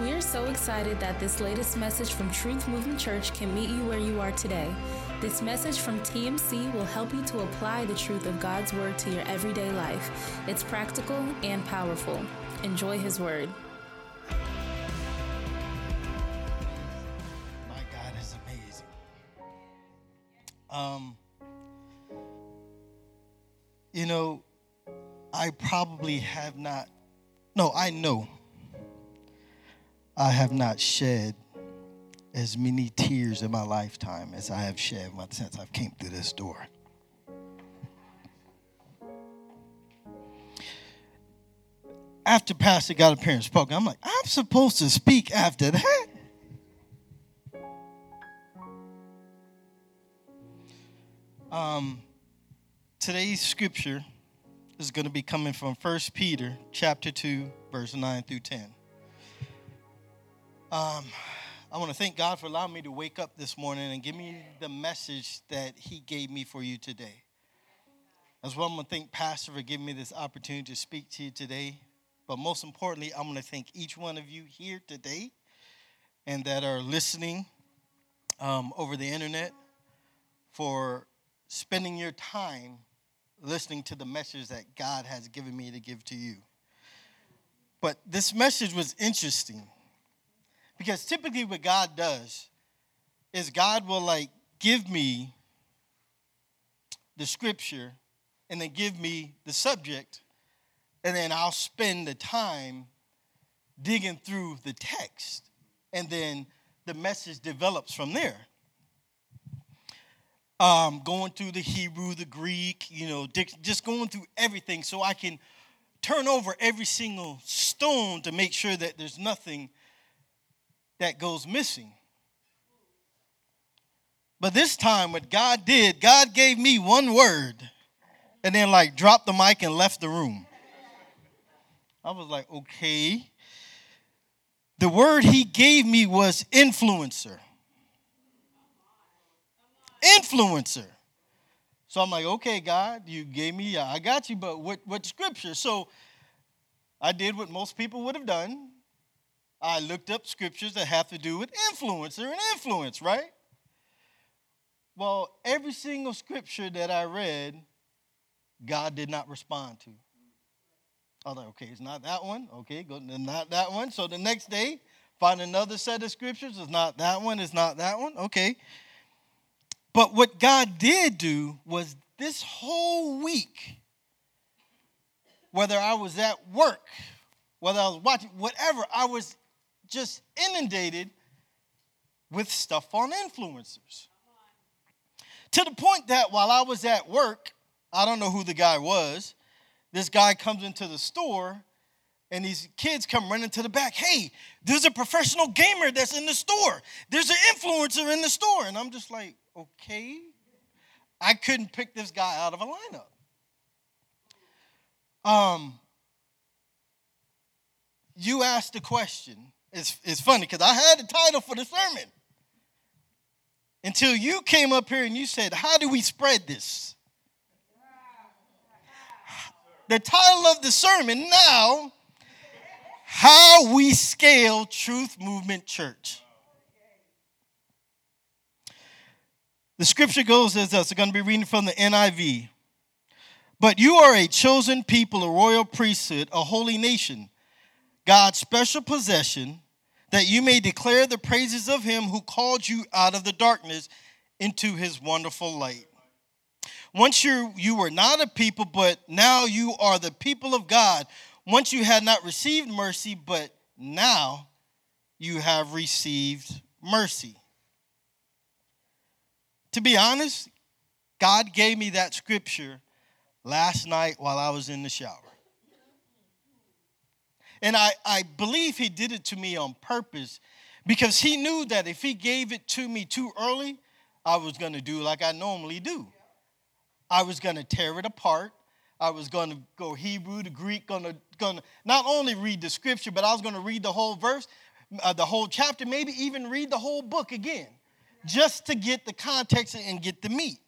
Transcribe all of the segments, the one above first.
We are so excited that this latest message from Truth Movement Church can meet you where you are today. This message from TMC will help you to apply the truth of God's Word to your everyday life. It's practical and powerful. Enjoy His Word. My God is amazing. Um, you know, I probably have not, no, I know I have not shed as many tears in my lifetime as I have shed since I've came through this door. After Pastor got up here and spoke, I'm like, I'm supposed to speak after that. Um, today's scripture is going to be coming from 1 Peter chapter 2, verse 9 through 10. Um, I want to thank God for allowing me to wake up this morning and give me the message that He gave me for you today. As well, I'm going to thank Pastor for giving me this opportunity to speak to you today. But most importantly, I'm going to thank each one of you here today and that are listening um, over the internet for spending your time listening to the message that God has given me to give to you. But this message was interesting because typically, what God does is God will like give me the scripture and then give me the subject, and then I'll spend the time digging through the text, and then the message develops from there. Um, going through the Hebrew, the Greek, you know, just going through everything so I can turn over every single stone to make sure that there's nothing that goes missing. But this time, what God did, God gave me one word and then, like, dropped the mic and left the room. I was like, okay. The word he gave me was influencer. Influencer. So I'm like, okay, God, you gave me, I got you, but what, what scripture? So I did what most people would have done. I looked up scriptures that have to do with influencer and influence, right? Well, every single scripture that I read, God did not respond to. I was like, okay, it's not that one. Okay, go not that one. So the next day, find another set of scriptures. It's not that one. It's not that one. Okay. But what God did do was this whole week, whether I was at work, whether I was watching, whatever, I was just inundated with stuff on influencers. To the point that while I was at work, I don't know who the guy was, this guy comes into the store and these kids come running to the back. Hey, there's a professional gamer that's in the store. There's an influencer in the store. And I'm just like, okay. I couldn't pick this guy out of a lineup. Um, you asked the question it's, it's funny because I had a title for the sermon until you came up here and you said, How do we spread this? The title of the sermon now, How We Scale Truth Movement Church. The scripture goes as this. I'm going to be reading from the NIV. But you are a chosen people, a royal priesthood, a holy nation God's special possession, that you may declare the praises of him who called you out of the darkness into his wonderful light. Once you, you were not a people, but now you are the people of God. Once you had not received mercy, but now you have received mercy. To be honest, God gave me that scripture last night while I was in the shower. And I, I believe he did it to me on purpose because he knew that if he gave it to me too early, I was going to do like I normally do. I was going to tear it apart. I was going to go Hebrew to Greek, going to, going to not only read the scripture, but I was going to read the whole verse, uh, the whole chapter, maybe even read the whole book again, just to get the context and get the meat.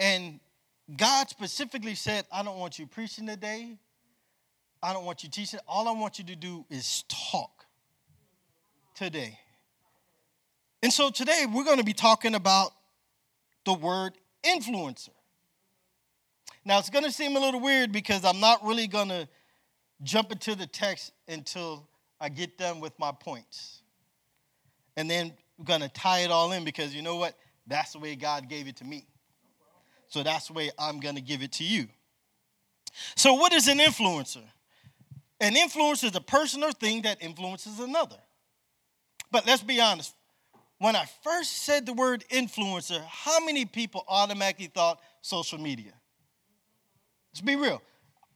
And God specifically said, I don't want you preaching today. I don't want you teaching. All I want you to do is talk today. And so today we're going to be talking about the word influencer. Now it's going to seem a little weird because I'm not really going to jump into the text until I get done with my points. And then we're going to tie it all in because you know what? That's the way God gave it to me. So that's the way I'm going to give it to you. So, what is an influencer? An influencer is a person or thing that influences another. But let's be honest. When I first said the word influencer, how many people automatically thought social media? Let's be real.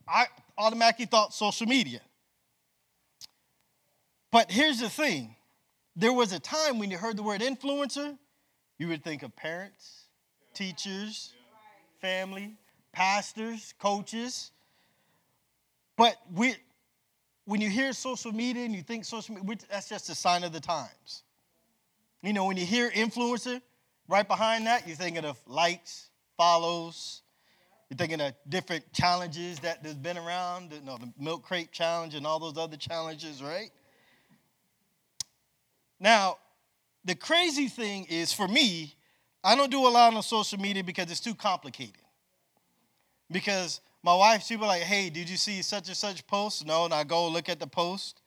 I automatically thought social media. But here's the thing there was a time when you heard the word influencer, you would think of parents, teachers, family, pastors, coaches. But we, when you hear social media and you think social media, that's just a sign of the times. You know, when you hear influencer, right behind that, you're thinking of likes, follows. You're thinking of different challenges that there's been around, you know, the milk crate challenge and all those other challenges, right? Now, the crazy thing is for me, I don't do a lot on social media because it's too complicated. Because my wife, she'll be like, hey, did you see such and such post? No, and I go look at the post.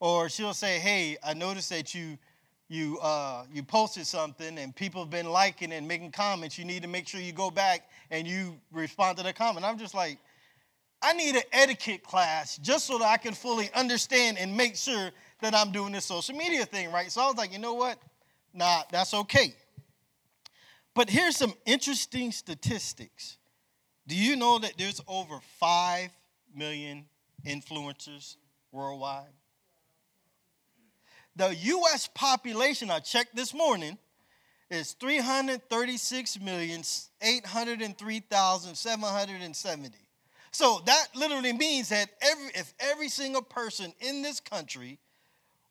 Or she'll say, hey, I noticed that you you uh, you posted something and people have been liking and making comments. You need to make sure you go back and you respond to the comment. I'm just like, I need an etiquette class just so that I can fully understand and make sure that I'm doing this social media thing right. So I was like, you know what? Nah, that's okay. But here's some interesting statistics. Do you know that there's over 5 million influencers worldwide? The US population, I checked this morning, is 336,803,770. So that literally means that every, if every single person in this country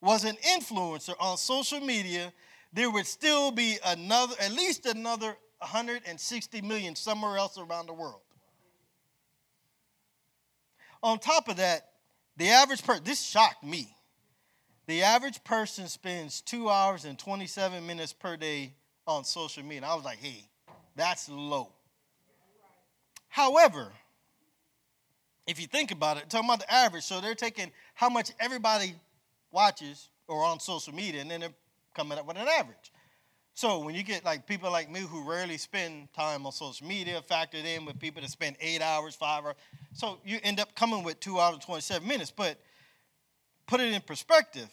was an influencer on social media, there would still be another, at least another 160 million somewhere else around the world. On top of that, the average person, this shocked me. The average person spends two hours and 27 minutes per day on social media. I was like, hey, that's low. However, if you think about it, talking about the average, so they're taking how much everybody watches or on social media, and then they're coming up with an average. So when you get like people like me who rarely spend time on social media, factored in with people that spend eight hours, five hours, so you end up coming with two hours and 27 minutes. But put it in perspective.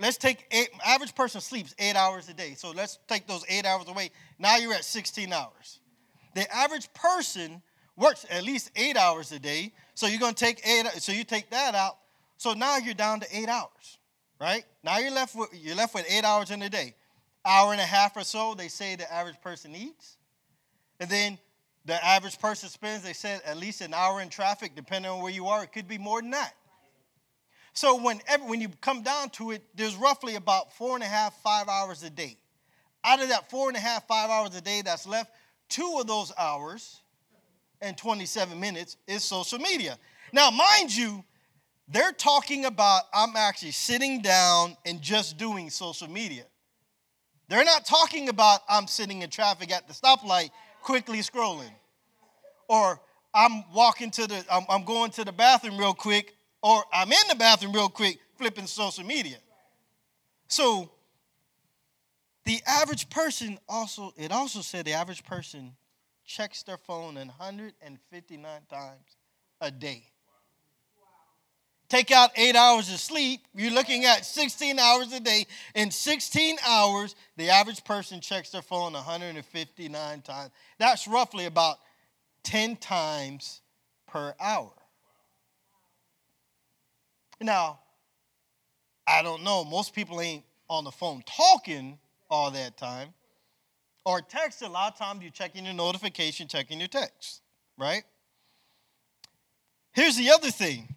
Let's take eight, average person sleeps eight hours a day. So let's take those eight hours away. Now you're at 16 hours. The average person works at least eight hours a day. So you're gonna take eight, so you take that out. So now you're down to eight hours, right? Now you're left with you're left with eight hours in a day hour and a half or so, they say the average person eats. And then the average person spends, they said, at least an hour in traffic, depending on where you are. It could be more than that. So whenever, when you come down to it, there's roughly about four and a half, five hours a day. Out of that four and a half, five hours a day that's left, two of those hours and 27 minutes is social media. Now, mind you, they're talking about I'm actually sitting down and just doing social media. They're not talking about I'm sitting in traffic at the stoplight quickly scrolling. Or I'm walking to the, I'm, I'm going to the bathroom real quick, or I'm in the bathroom real quick flipping social media. So the average person also, it also said the average person checks their phone 159 times a day. Take out eight hours of sleep, you're looking at 16 hours a day. In 16 hours, the average person checks their phone 159 times. That's roughly about 10 times per hour. Now, I don't know, most people ain't on the phone talking all that time. Or text, a lot of times you're checking your notification, checking your text, right? Here's the other thing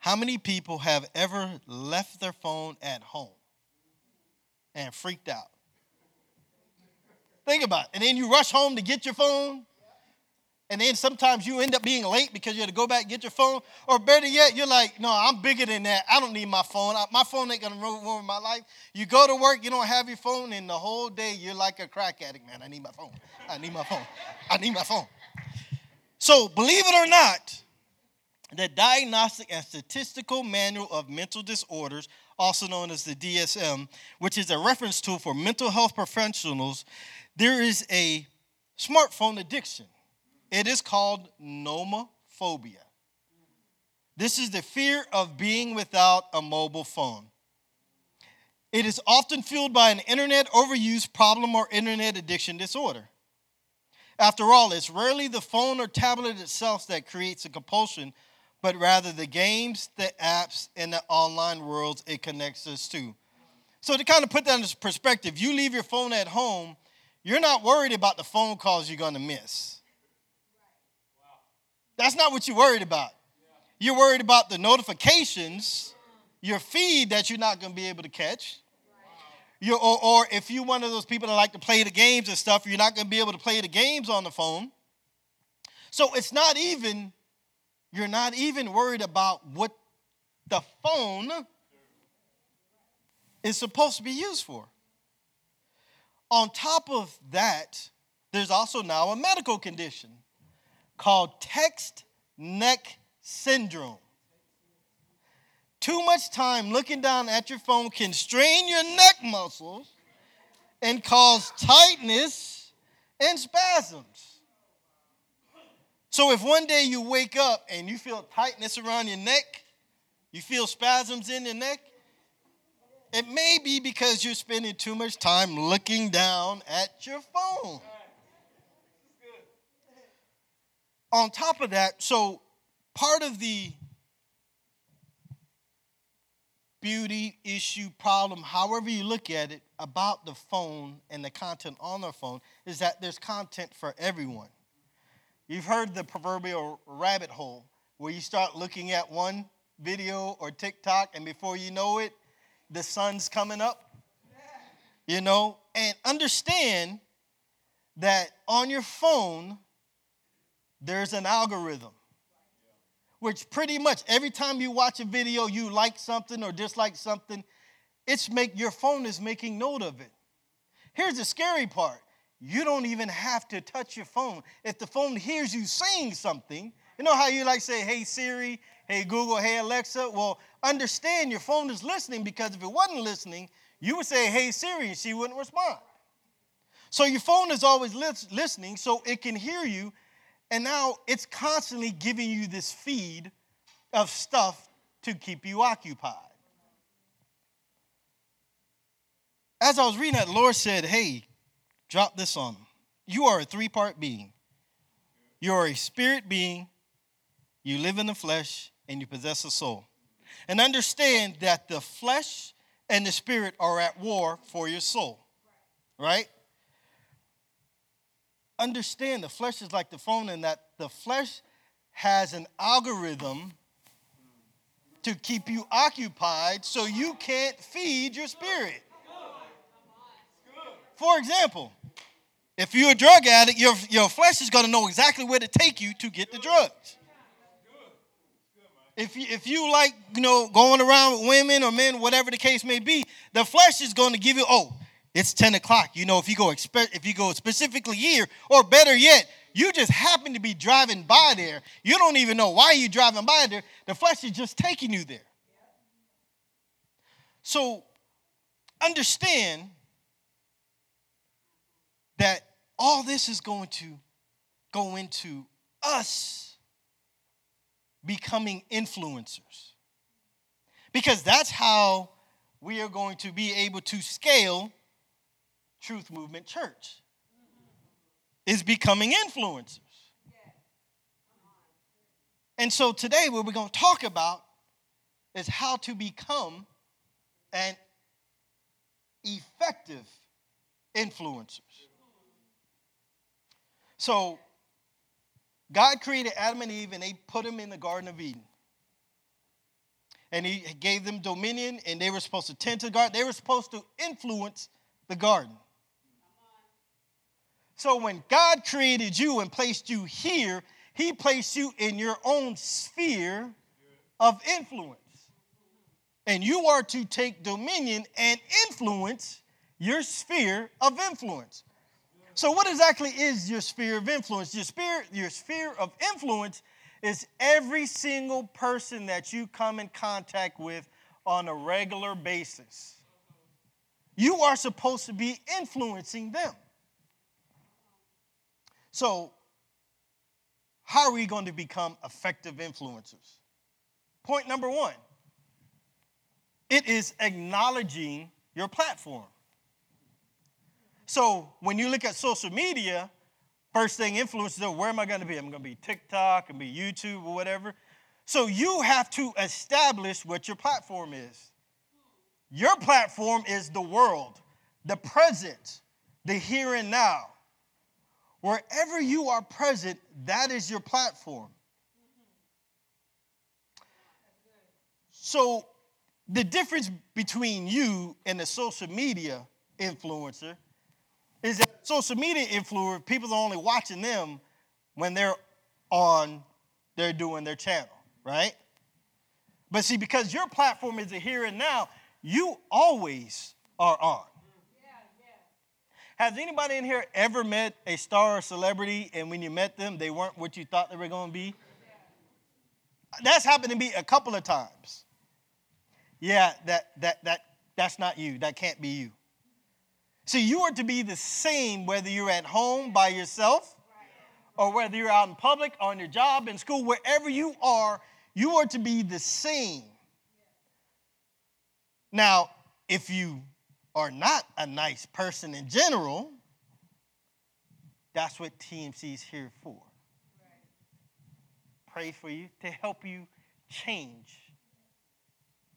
how many people have ever left their phone at home and freaked out? Think about it. And then you rush home to get your phone. and then sometimes you end up being late because you had to go back and get your phone. Or better yet, you're like, no, I'm bigger than that. I don't need my phone. My phone ain't gonna ruin my life. You go to work, you don't have your phone, and the whole day you're like a crack addict. Man, I need my phone. I need my phone. I need my phone. So believe it or not, the Diagnostic and Statistical Manual of Mental Disorders, also known as the DSM, which is a reference tool for mental health professionals, there is a smartphone addiction. It is called nomophobia. This is the fear of being without a mobile phone. It is often fueled by an internet overuse problem or internet addiction disorder. After all, it's rarely the phone or tablet itself that creates a compulsion, but rather the games, the apps, and the online worlds it connects us to. So, to kind of put that in perspective, you leave your phone at home, you're not worried about the phone calls you're going to miss. That's not what you're worried about. You're worried about the notifications, your feed that you're not going to be able to catch. You're, or, or if you're one of those people that like to play the games and stuff, you're not going to be able to play the games on the phone. So it's not even, you're not even worried about what the phone is supposed to be used for. On top of that, there's also now a medical condition called text neck syndrome. Too much time looking down at your phone can strain your neck muscles and cause tightness and spasms. So, if one day you wake up and you feel tightness around your neck, you feel spasms in your neck, it may be because you're spending too much time looking down at your phone. on top of that, so part of the beauty issue problem, however you look at it, about the phone and the content on the phone is that there's content for everyone. You've heard the proverbial rabbit hole where you start looking at one video or TikTok, and before you know it, the sun's coming up. You know, and understand that on your phone, there's an algorithm which pretty much every time you watch a video you like something or dislike something it's make your phone is making note of it here's the scary part you don't even have to touch your phone. If the phone hears you saying something you know how you like say hey siri hey google hey alexa. Well understand your phone is listening because if it wasn't listening you would say hey siri and she wouldn't respond. So your phone is always listening so it can hear you and now it's constantly giving you this feed of stuff to keep you occupied. As I was reading that, Lord said, Hey, drop this on them. You are a three part being. You are a spirit being, you live in the flesh, and you possess a soul. And understand that the flesh and the spirit are at war for your soul, right? understand the flesh is like the phone and that the flesh has an algorithm to keep you occupied so you can't feed your spirit. For example, if you're a drug addict, your, your flesh is going to know exactly where to take you to get the drugs. If you, if you like, you know, going around with women or men, whatever the case may be, the flesh is going to give you, oh, it's 10 o'clock. You know, if you go expe- if you go specifically here, or better yet, you just happen to be driving by there. You don't even know why you're driving by there. The flesh is just taking you there. So understand that all this is going to go into us becoming influencers. Because that's how we are going to be able to scale Truth Movement Church is becoming influencers. And so today, what we're going to talk about is how to become an effective influencers. So, God created Adam and Eve and they put them in the Garden of Eden. And He gave them dominion and they were supposed to tend to the garden. They were supposed to influence the garden. So when God created you and placed you here, He placed you in your own sphere of influence. And you are to take dominion and influence your sphere of influence. So, what exactly is your sphere of influence? Your sphere, your sphere of influence is every single person that you come in contact with on a regular basis. You are supposed to be influencing them. So, how are we going to become effective influencers? Point number one it is acknowledging your platform. So, when you look at social media, first thing influencers are where am I going to be? I'm going to be TikTok, and be YouTube, or whatever. So, you have to establish what your platform is. Your platform is the world, the present, the here and now. Wherever you are present, that is your platform. So, the difference between you and a social media influencer is that social media influencer, people are only watching them when they're on, they're doing their channel, right? But see, because your platform is a here and now, you always are on. Has anybody in here ever met a star or celebrity and when you met them, they weren't what you thought they were going to be? That's happened to me a couple of times. Yeah, that, that, that, that's not you. That can't be you. See, you are to be the same whether you're at home by yourself or whether you're out in public, on your job, in school, wherever you are, you are to be the same. Now, if you are not a nice person in general, that's what TMC is here for. Pray for you to help you change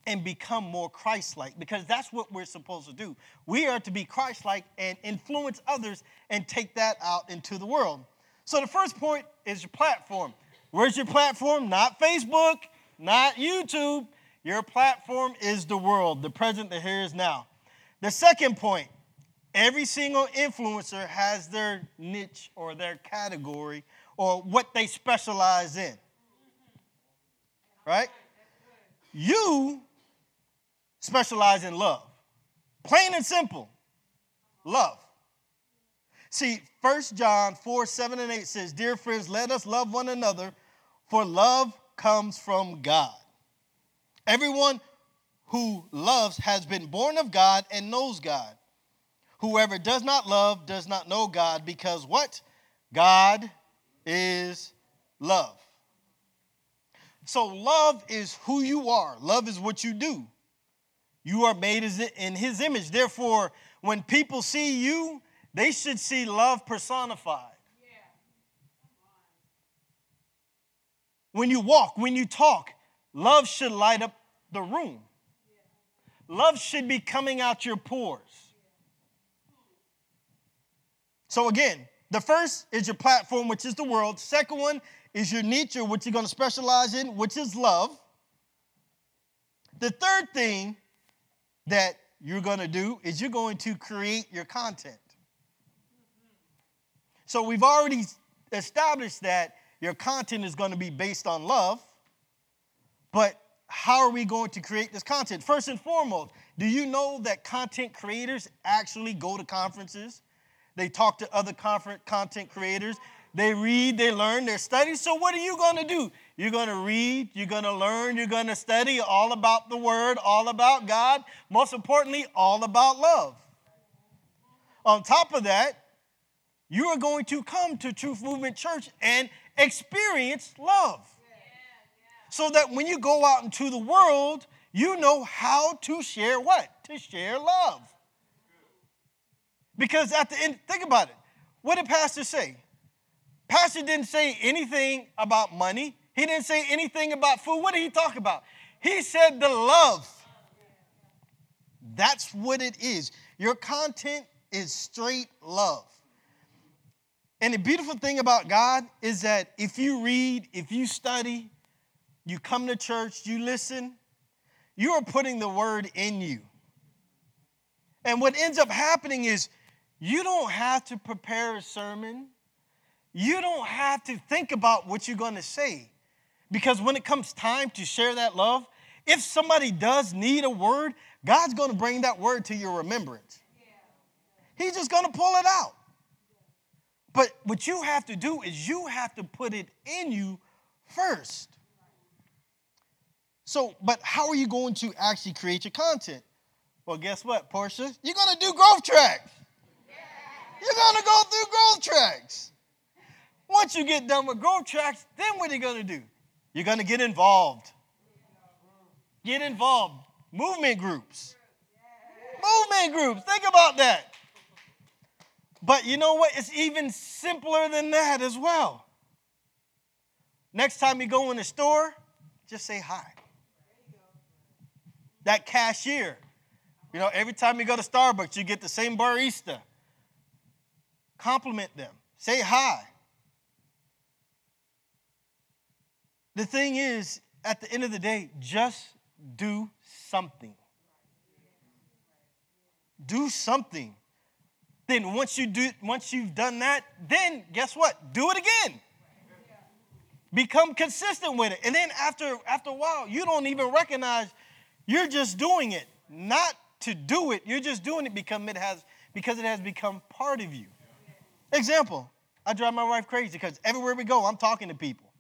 and become more Christ like because that's what we're supposed to do. We are to be Christ like and influence others and take that out into the world. So, the first point is your platform. Where's your platform? Not Facebook, not YouTube. Your platform is the world, the present, the here is now. The second point every single influencer has their niche or their category or what they specialize in. Right? You specialize in love. Plain and simple love. See, 1 John 4 7 and 8 says, Dear friends, let us love one another, for love comes from God. Everyone who loves has been born of God and knows God. Whoever does not love does not know God because what? God is love. So, love is who you are, love is what you do. You are made in His image. Therefore, when people see you, they should see love personified. When you walk, when you talk, love should light up the room. Love should be coming out your pores. So, again, the first is your platform, which is the world. Second one is your niche, or what you're going to specialize in, which is love. The third thing that you're going to do is you're going to create your content. So, we've already established that your content is going to be based on love, but how are we going to create this content? First and foremost, do you know that content creators actually go to conferences? They talk to other content creators. They read, they learn, they study. So, what are you going to do? You're going to read, you're going to learn, you're going to study all about the Word, all about God, most importantly, all about love. On top of that, you are going to come to Truth Movement Church and experience love so that when you go out into the world, you know how to share what? To share love. Because at the end, think about it. What did Pastor say? Pastor didn't say anything about money. He didn't say anything about food. What did he talk about? He said the love. That's what it is. Your content is straight love. And the beautiful thing about God is that if you read, if you study, you come to church, you listen, you are putting the word in you. And what ends up happening is you don't have to prepare a sermon. You don't have to think about what you're going to say. Because when it comes time to share that love, if somebody does need a word, God's going to bring that word to your remembrance. He's just going to pull it out. But what you have to do is you have to put it in you first. So, but how are you going to actually create your content? Well, guess what, Portia? You're going to do growth tracks. You're going to go through growth tracks. Once you get done with growth tracks, then what are you going to do? You're going to get involved. Get involved. Movement groups. Movement groups. Think about that. But you know what? It's even simpler than that as well. Next time you go in the store, just say hi. That cashier. You know, every time you go to Starbucks, you get the same barista. Compliment them. Say hi. The thing is, at the end of the day, just do something. Do something. Then once you do once you've done that, then guess what? Do it again. Become consistent with it. And then after after a while, you don't even recognize you're just doing it. Not to do it, you're just doing it because it has because it has become part of you. Example, I drive my wife crazy because everywhere we go, I'm talking to people.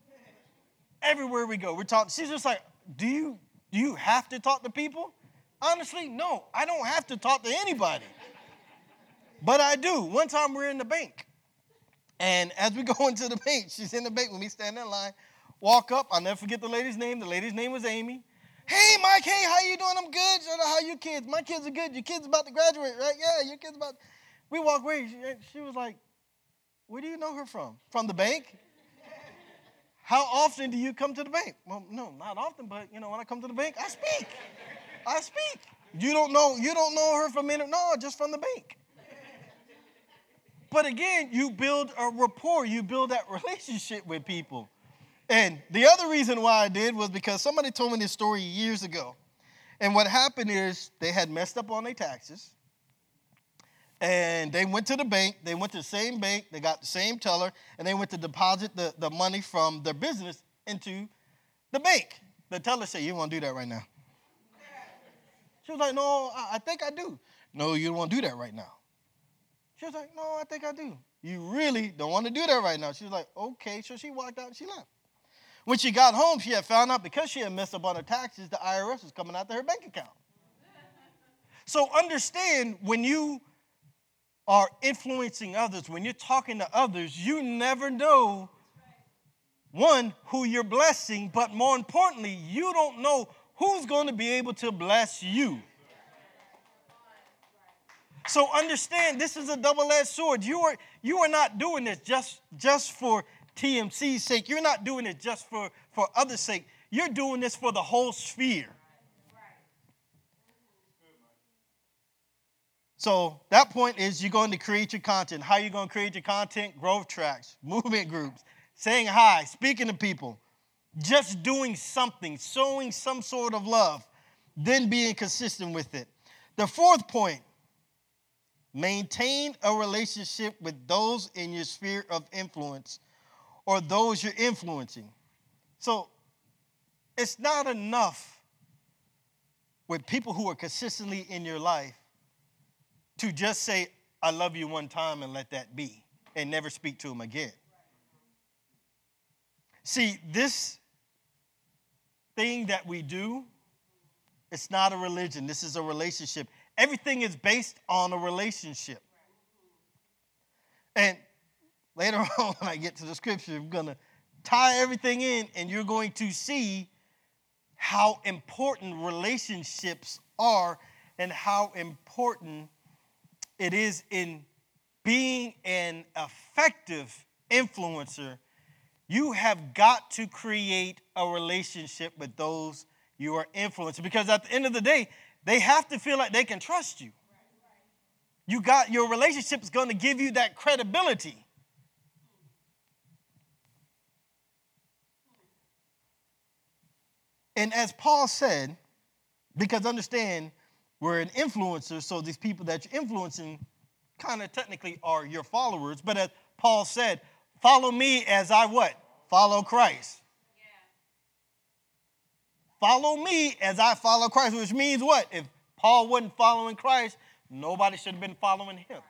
Everywhere we go, we're talking. She's just like, do you do you have to talk to people? Honestly, no, I don't have to talk to anybody. But I do. One time we're in the bank. And as we go into the bank, she's in the bank with me standing in line. Walk up, I'll never forget the lady's name. The lady's name was Amy. Hey, Mike, hey, how you doing? I'm good. How you kids? My kids are good. Your kids about to graduate, right? Yeah, your kids about. We walk away. She, she was like, where do you know her from? From the bank? How often do you come to the bank? Well, no, not often, but you know, when I come to the bank, I speak. I speak. You don't know, you don't know her from any, no, just from the bank. But again, you build a rapport, you build that relationship with people. And the other reason why I did was because somebody told me this story years ago. And what happened is they had messed up on their taxes and they went to the bank. They went to the same bank. They got the same teller, and they went to deposit the, the money from their business into the bank. The teller said, "You want to do that right now." She was like, "No, I, I think I do." No, you don't want to do that right now. She was like, "No, I think I do." You really don't want to do that right now. She was like, "Okay." So she walked out and she left. When she got home, she had found out because she had messed up on her taxes, the IRS was coming out to her bank account. So understand when you are influencing others, when you're talking to others, you never know one, who you're blessing, but more importantly, you don't know who's going to be able to bless you. So understand this is a double-edged sword. You are you are not doing this just just for TMC's sake. You're not doing it just for for others' sake. You're doing this for the whole sphere. So that point is you're going to create your content. How are you going to create your content? Growth tracks, movement groups, saying hi, speaking to people, just doing something, showing some sort of love, then being consistent with it. The fourth point, maintain a relationship with those in your sphere of influence or those you're influencing. So it's not enough with people who are consistently in your life to just say, I love you one time and let that be and never speak to him again. See, this thing that we do, it's not a religion, this is a relationship. Everything is based on a relationship. And later on, when I get to the scripture, I'm going to tie everything in, and you're going to see how important relationships are and how important it is in being an effective influencer, you have got to create a relationship with those you are influencing because at the end of the day, they have to feel like they can trust you. You got your relationship is going to give you that credibility. And as Paul said, because understand we're an influencer, so these people that you're influencing kind of technically are your followers, but as Paul said, follow me as I what? Follow Christ. Follow me as I follow Christ, which means what? If Paul wasn't following Christ, nobody should have been following him.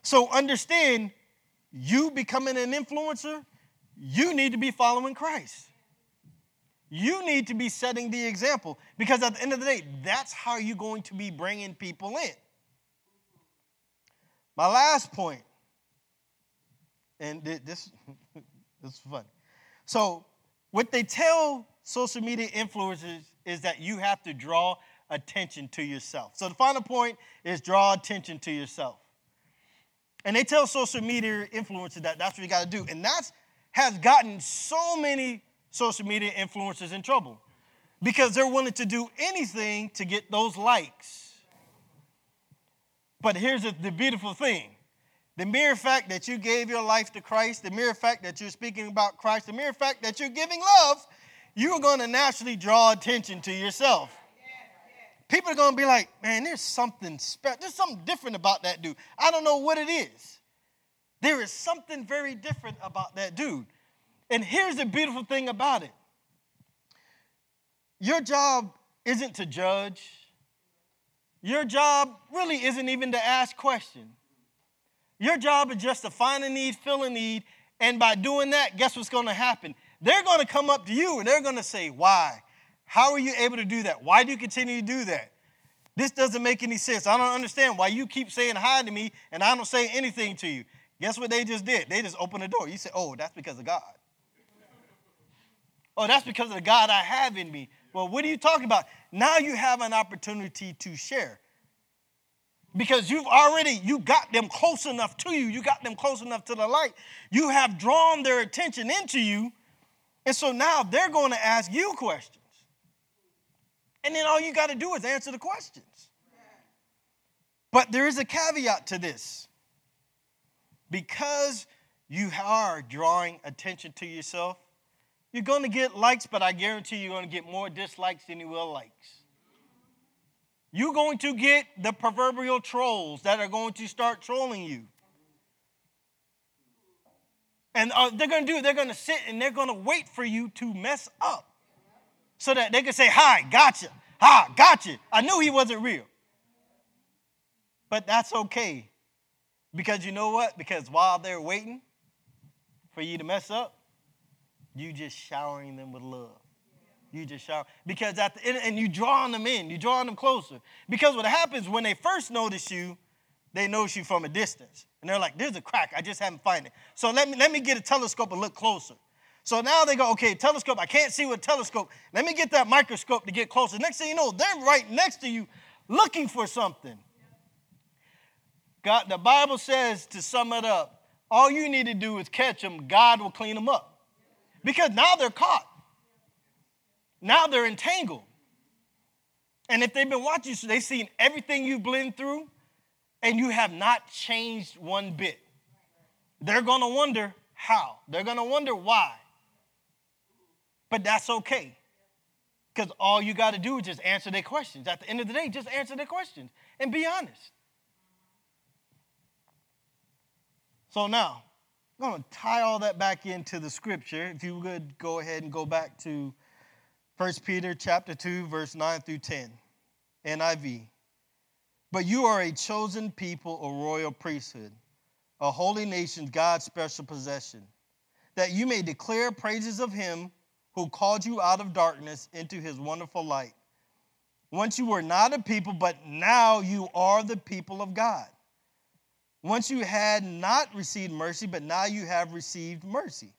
So understand, you becoming an influencer, you need to be following Christ. You need to be setting the example because at the end of the day, that's how you're going to be bringing people in. My last point, and this, this is fun. So, what they tell social media influencers is that you have to draw attention to yourself. So the final point is draw attention to yourself. And they tell social media influencers that that's what you got to do. And that has gotten so many social media influencers in trouble because they're willing to do anything to get those likes. But here's the beautiful thing the mere fact that you gave your life to Christ, the mere fact that you're speaking about Christ, the mere fact that you're giving love you're going to naturally draw attention to yourself. People are going to be like, man, there's something special. There's something different about that dude. I don't know what it is. There is something very different about that dude. And here's the beautiful thing about it your job isn't to judge, your job really isn't even to ask questions. Your job is just to find a need, fill a need, and by doing that, guess what's going to happen? They're going to come up to you and they're going to say, Why? How are you able to do that? Why do you continue to do that? This doesn't make any sense. I don't understand why you keep saying hi to me and I don't say anything to you. Guess what they just did? They just opened the door. You say, Oh, that's because of God. Oh, that's because of the God I have in me. Well, what are you talking about? Now you have an opportunity to share because you've already you got them close enough to you you got them close enough to the light you have drawn their attention into you and so now they're going to ask you questions. And then all you got to do is answer the questions. But there is a caveat to this. Because you are drawing attention to yourself, you're going to get likes, but I guarantee you're going to get more dislikes than you will likes. You're going to get the proverbial trolls that are going to start trolling you. And uh, they're going to do, they're going to sit and they're going to wait for you to mess up so that they can say, Hi, gotcha. Hi, gotcha. I knew he wasn't real. But that's okay. Because you know what? Because while they're waiting for you to mess up, you just showering them with love. You just shower. Because at the end, and you drawing them in, you drawing them closer. Because what happens when they first notice you, they notice you from a distance. And they're like, there's a crack. I just haven't found it. So let me, let me get a telescope and look closer. So now they go, okay, telescope, I can't see with telescope. Let me get that microscope to get closer. Next thing you know, they're right next to you looking for something. God, the Bible says, to sum it up, all you need to do is catch them, God will clean them up. Because now they're caught. Now they're entangled. And if they've been watching they've seen everything you've been through, and you have not changed one bit. They're to wonder how. They're to wonder why. But that's okay. Because all you got to do is just answer their questions. At the end of the day, just answer their questions and be honest. So now, I'm going to tie all that back into the scripture. If you would go ahead and go back to 1 Peter chapter 2, verse 9 through 10, NIV. But you are a chosen people, a royal priesthood, a holy nation, God's special possession, that you may declare praises of him who called you out of darkness into his wonderful light. Once you were not a people, but now you are the people of God. Once you had not received mercy, but now you have received mercy.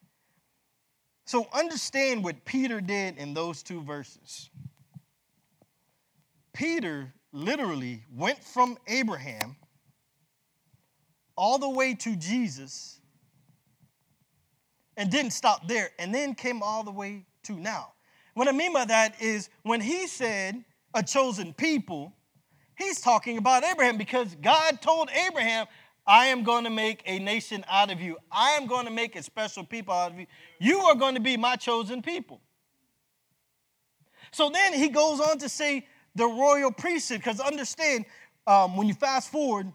So understand what Peter did in those two verses. Peter literally went from Abraham all the way to Jesus and didn't stop there and then came all the way to now. What I mean by that is when he said a chosen people, he's talking about Abraham because God told Abraham, I am going to make a nation out of you. I am going to make a special people out of you. You are going to be my chosen people. So then he goes on to say, the royal priesthood. Because understand, um, when you fast forward,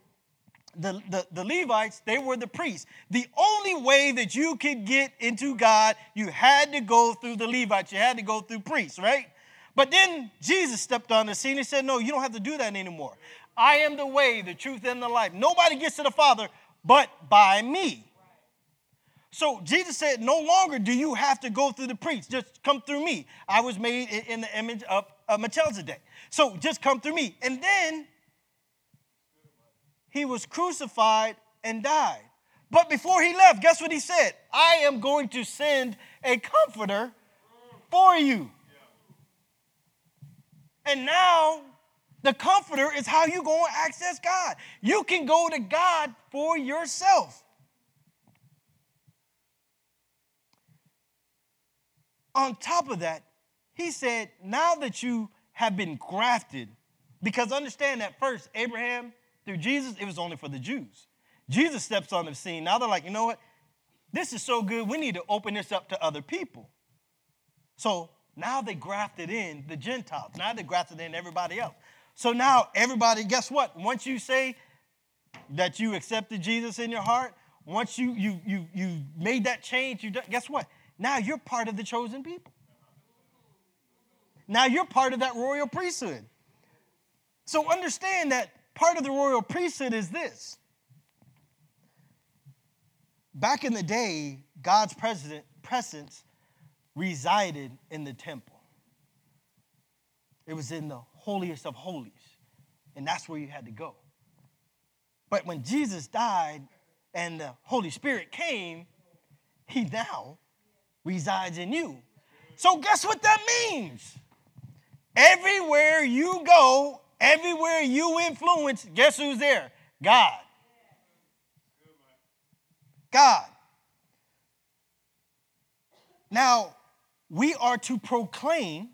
the, the, the Levites, they were the priests. The only way that you could get into God, you had to go through the Levites. You had to go through priests, right? But then Jesus stepped on the scene and said, No, you don't have to do that anymore. I am the way, the truth, and the life. Nobody gets to the Father but by me. So Jesus said, No longer do you have to go through the priest. Just come through me. I was made in the image of, of Melchizedek. So just come through me. And then he was crucified and died. But before he left, guess what he said? I am going to send a comforter for you. And now the comforter is how you go and access God. You can go to God for yourself. On top of that, he said, now that you have been grafted, because understand that first, Abraham through Jesus, it was only for the Jews. Jesus steps on the scene. Now they're like, you know what? This is so good, we need to open this up to other people. So now they grafted in the Gentiles. Now they grafted in everybody else. So now everybody, guess what? Once you say that you accepted Jesus in your heart, once you you you you made that change, you guess what? Now you're part of the chosen people. Now you're part of that royal priesthood. So understand that part of the royal priesthood is this. Back in the day, God's presence resided in the temple. It was in the holiest of holies, and that's where you had to go. But when Jesus died and the Holy Spirit came, he now resides in you. So, guess what that means? Everywhere you go, Everywhere you influence, guess who's there? God. God. Now, we are to proclaim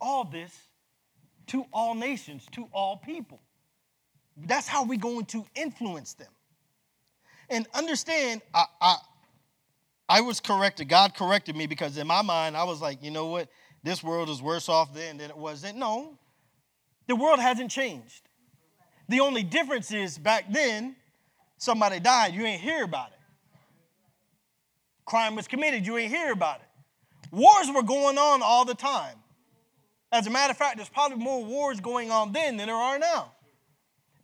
all this to all nations, to all people. That's how we're going to influence them. And understand, I, I, I was corrected. God corrected me because in my mind, I was like, you know what? This world is worse off then than it was then. No, the world hasn't changed. The only difference is back then, somebody died, you ain't hear about it. Crime was committed, you ain't hear about it. Wars were going on all the time. As a matter of fact, there's probably more wars going on then than there are now.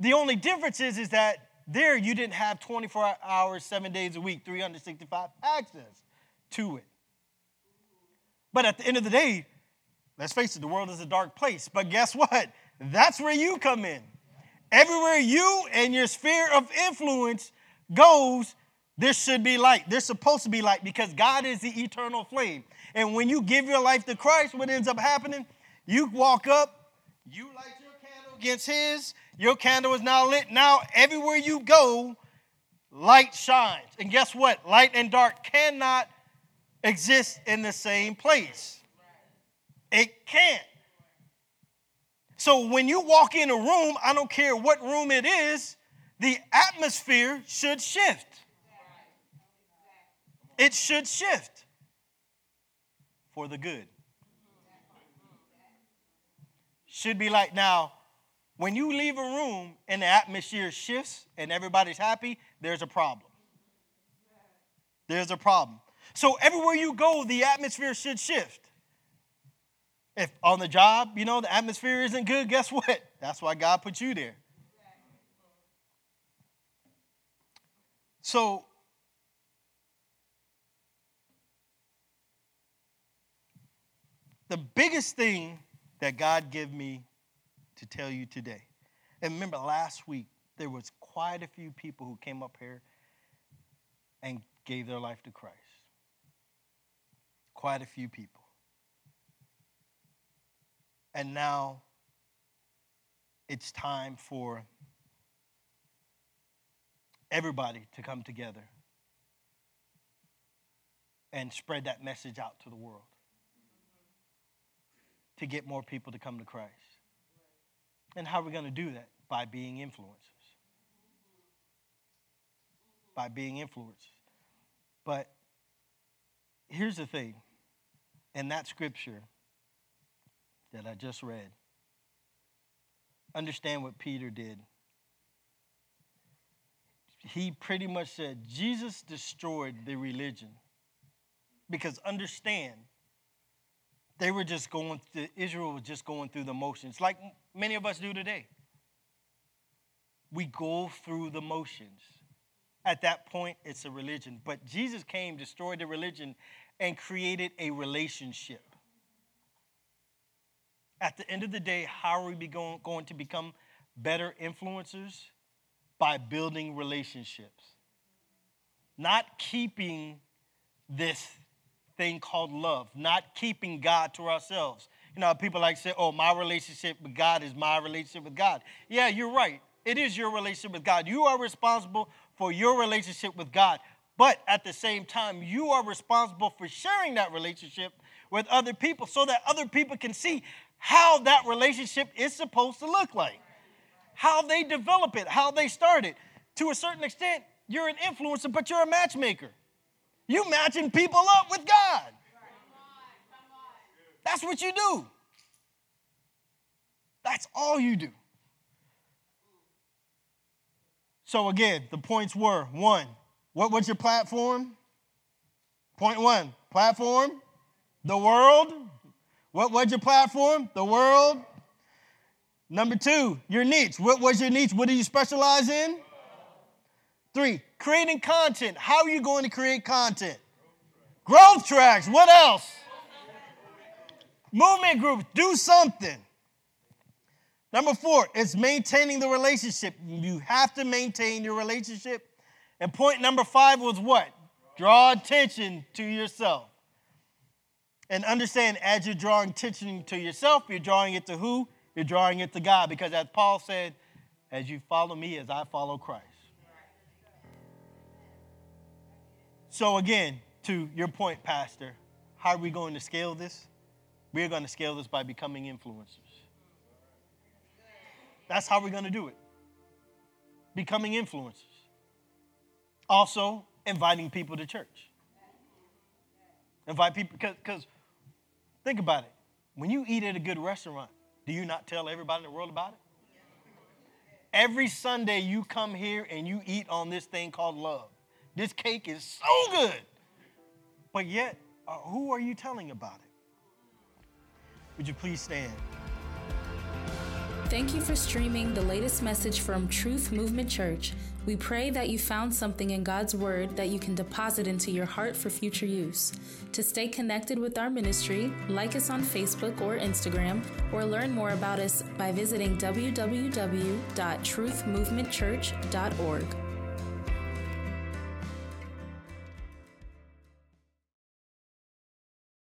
The only difference is, is that there you didn't have 24 hours, seven days a week, 365 access to it. But at the end of the day, let's face it, the world is a dark place. But guess what? That's where you come in. Everywhere you and your sphere of influence goes, there should be light. There's supposed to be light because God is the eternal flame. And when you give your life to Christ, what ends up happening? You walk up, you light your candle against His, your candle is now lit. Now, everywhere you go, light shines. And guess what? Light and dark cannot exist in the same place. It can't. So when you walk in a room, I don't care what room it is, the atmosphere should shift. It should shift for the good. Should be like now, when you leave a room and the atmosphere shifts and everybody's happy, there's a problem. There's a problem. So everywhere you go, the atmosphere should shift. If on the job, you know, the atmosphere isn't good, guess what? That's why God put you there. So, the biggest thing that God gave me to tell you today, and remember last week, there was quite a few people who came up here and gave their life to Christ. Quite a few people. And now it's time for everybody to come together and spread that message out to the world to get more people to come to Christ. And how are we going to do that? By being influencers. By being influencers. But here's the thing in that scripture, that I just read, understand what Peter did. He pretty much said Jesus destroyed the religion. Because understand, they were just going, Israel was just going through the motions, like many of us do today. We go through the motions. At that point, it's a religion. But Jesus came, destroyed the religion, and created a relationship. At the end of the day, how are we going, going to become better influencers? By building relationships. Not keeping this thing called love, not keeping God to ourselves. You know, people like say, oh, my relationship with God is my relationship with God. Yeah, you're right. It is your relationship with God. You are responsible for your relationship with God. But at the same time, you are responsible for sharing that relationship with other people so that other people can see how that relationship is supposed to look like, how they develop it, how they start it. To a certain extent, you're an influencer, but you're a matchmaker. You matching people up with God. That's what you do. That's all you do. So, again, the points were one, what was your platform? Point one, platform, the world. What was your platform? The world. Number two, your niche. What was your niche? What do you specialize in? Three, creating content. How are you going to create content? Growth tracks. What else? Movement groups. Do something. Number four, it's maintaining the relationship. You have to maintain your relationship. And point number five was what? Draw attention to yourself. And understand as you're drawing attention to yourself, you're drawing it to who? You're drawing it to God. Because as Paul said, as you follow me, as I follow Christ. So, again, to your point, Pastor, how are we going to scale this? We're going to scale this by becoming influencers. That's how we're going to do it. Becoming influencers. Also, inviting people to church. Invite people, because think about it. When you eat at a good restaurant, do you not tell everybody in the world about it? Every Sunday you come here and you eat on this thing called love. This cake is so good. But yet, uh, who are you telling about it? Would you please stand? Thank you for streaming the latest message from Truth Movement Church. We pray that you found something in God's Word that you can deposit into your heart for future use. To stay connected with our ministry, like us on Facebook or Instagram, or learn more about us by visiting www.truthmovementchurch.org.